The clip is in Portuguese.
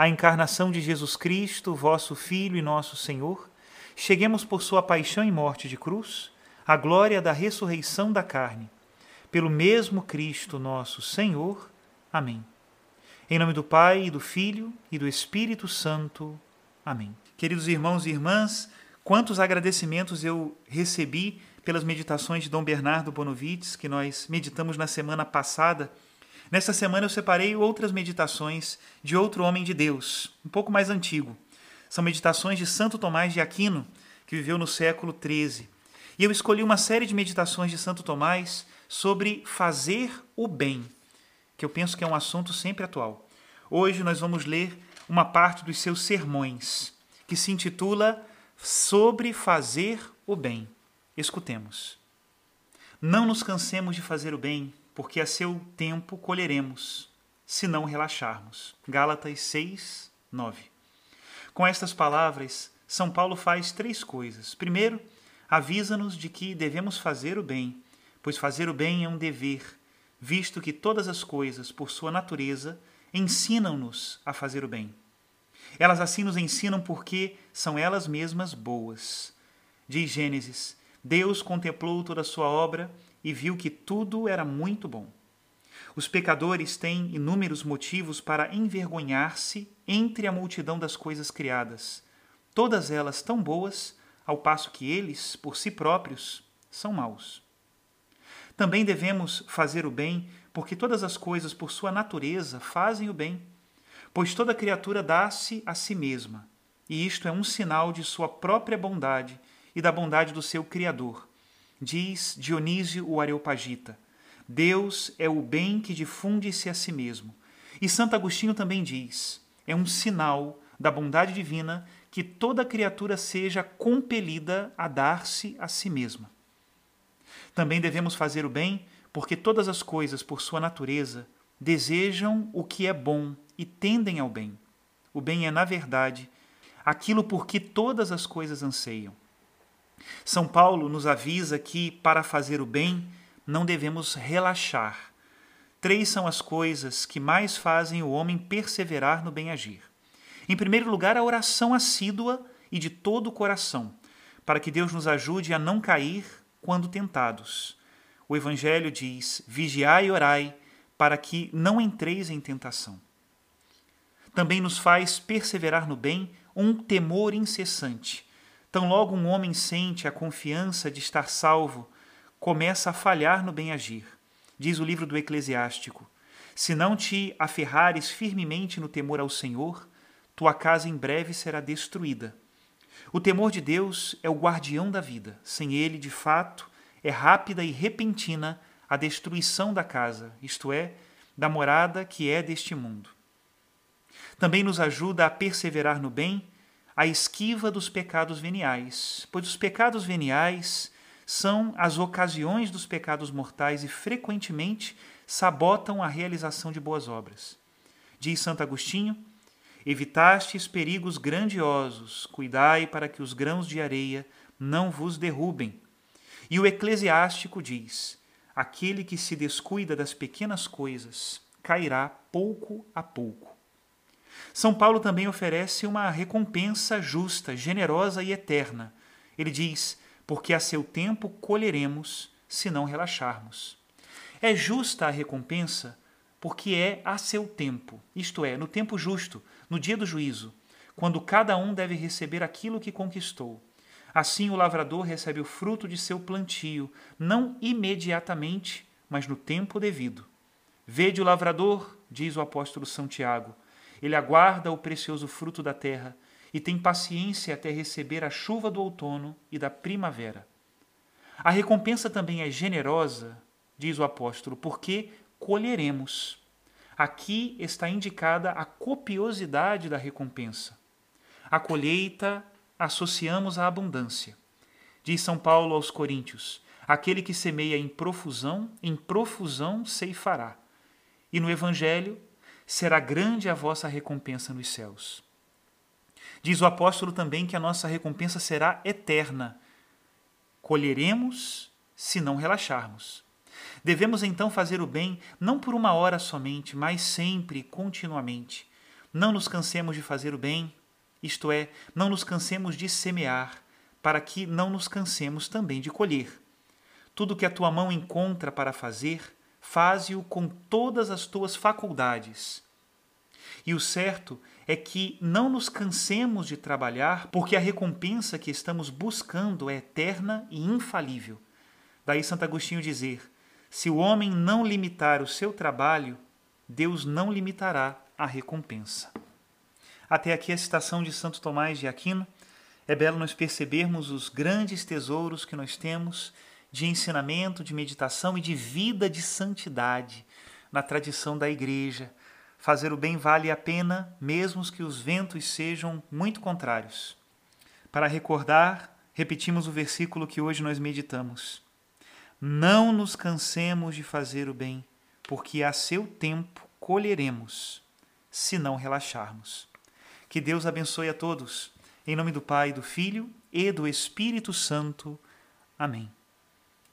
a encarnação de Jesus Cristo, vosso Filho e nosso Senhor, cheguemos por sua paixão e morte de cruz, à glória da ressurreição da carne. Pelo mesmo Cristo nosso Senhor. Amém. Em nome do Pai, e do Filho e do Espírito Santo. Amém. Queridos irmãos e irmãs, quantos agradecimentos eu recebi pelas meditações de Dom Bernardo Bonovitz que nós meditamos na semana passada Nesta semana eu separei outras meditações de outro homem de Deus, um pouco mais antigo. São meditações de Santo Tomás de Aquino, que viveu no século XIII. E eu escolhi uma série de meditações de Santo Tomás sobre fazer o bem, que eu penso que é um assunto sempre atual. Hoje nós vamos ler uma parte dos seus sermões, que se intitula Sobre fazer o bem. Escutemos. Não nos cansemos de fazer o bem, porque a seu tempo colheremos, se não relaxarmos. Gálatas 6, 9. Com estas palavras, São Paulo faz três coisas. Primeiro, avisa-nos de que devemos fazer o bem, pois fazer o bem é um dever, visto que todas as coisas, por sua natureza, ensinam-nos a fazer o bem. Elas assim nos ensinam porque são elas mesmas boas. Diz Gênesis: Deus contemplou toda a sua obra e viu que tudo era muito bom. Os pecadores têm inúmeros motivos para envergonhar-se entre a multidão das coisas criadas, todas elas tão boas, ao passo que eles, por si próprios, são maus. Também devemos fazer o bem, porque todas as coisas, por sua natureza, fazem o bem, pois toda criatura dá-se a si mesma, e isto é um sinal de sua própria bondade e da bondade do seu Criador Diz Dionísio o Areopagita: Deus é o bem que difunde-se a si mesmo. E Santo Agostinho também diz: é um sinal da bondade divina que toda criatura seja compelida a dar-se a si mesma. Também devemos fazer o bem, porque todas as coisas, por sua natureza, desejam o que é bom e tendem ao bem. O bem é, na verdade, aquilo por que todas as coisas anseiam. São Paulo nos avisa que, para fazer o bem, não devemos relaxar. Três são as coisas que mais fazem o homem perseverar no bem agir. Em primeiro lugar, a oração assídua e de todo o coração, para que Deus nos ajude a não cair quando tentados. O Evangelho diz: vigiai e orai, para que não entreis em tentação. Também nos faz perseverar no bem um temor incessante Tão logo um homem sente a confiança de estar salvo, começa a falhar no bem agir. Diz o livro do Eclesiástico: Se não te aferrares firmemente no temor ao Senhor, tua casa em breve será destruída. O temor de Deus é o guardião da vida. Sem ele, de fato, é rápida e repentina a destruição da casa, isto é, da morada que é deste mundo. Também nos ajuda a perseverar no bem a esquiva dos pecados veniais, pois os pecados veniais são as ocasiões dos pecados mortais e frequentemente sabotam a realização de boas obras. Diz Santo Agostinho: Evitastes perigos grandiosos, cuidai para que os grãos de areia não vos derrubem. E o eclesiástico diz: aquele que se descuida das pequenas coisas cairá pouco a pouco. São Paulo também oferece uma recompensa justa, generosa e eterna. Ele diz: porque a seu tempo colheremos se não relaxarmos. É justa a recompensa porque é a seu tempo, isto é, no tempo justo, no dia do juízo, quando cada um deve receber aquilo que conquistou. Assim o lavrador recebe o fruto de seu plantio, não imediatamente, mas no tempo devido. Vede o lavrador, diz o apóstolo São Tiago, ele aguarda o precioso fruto da terra e tem paciência até receber a chuva do outono e da primavera. A recompensa também é generosa, diz o apóstolo, porque colheremos. Aqui está indicada a copiosidade da recompensa. A colheita associamos à abundância. Diz São Paulo aos Coríntios: aquele que semeia em profusão, em profusão ceifará. E no Evangelho, será grande a vossa recompensa nos céus. Diz o apóstolo também que a nossa recompensa será eterna. Colheremos se não relaxarmos. Devemos então fazer o bem não por uma hora somente, mas sempre, continuamente. Não nos cansemos de fazer o bem, isto é, não nos cansemos de semear, para que não nos cansemos também de colher. Tudo que a tua mão encontra para fazer, faze-o com todas as tuas faculdades. E o certo é que não nos cansemos de trabalhar, porque a recompensa que estamos buscando é eterna e infalível. Daí Santo Agostinho dizer: se o homem não limitar o seu trabalho, Deus não limitará a recompensa. Até aqui a citação de Santo Tomás de Aquino. É belo nós percebermos os grandes tesouros que nós temos de ensinamento, de meditação e de vida de santidade na tradição da Igreja. Fazer o bem vale a pena, mesmo que os ventos sejam muito contrários. Para recordar, repetimos o versículo que hoje nós meditamos. Não nos cansemos de fazer o bem, porque a seu tempo colheremos, se não relaxarmos. Que Deus abençoe a todos. Em nome do Pai, do Filho e do Espírito Santo. Amém.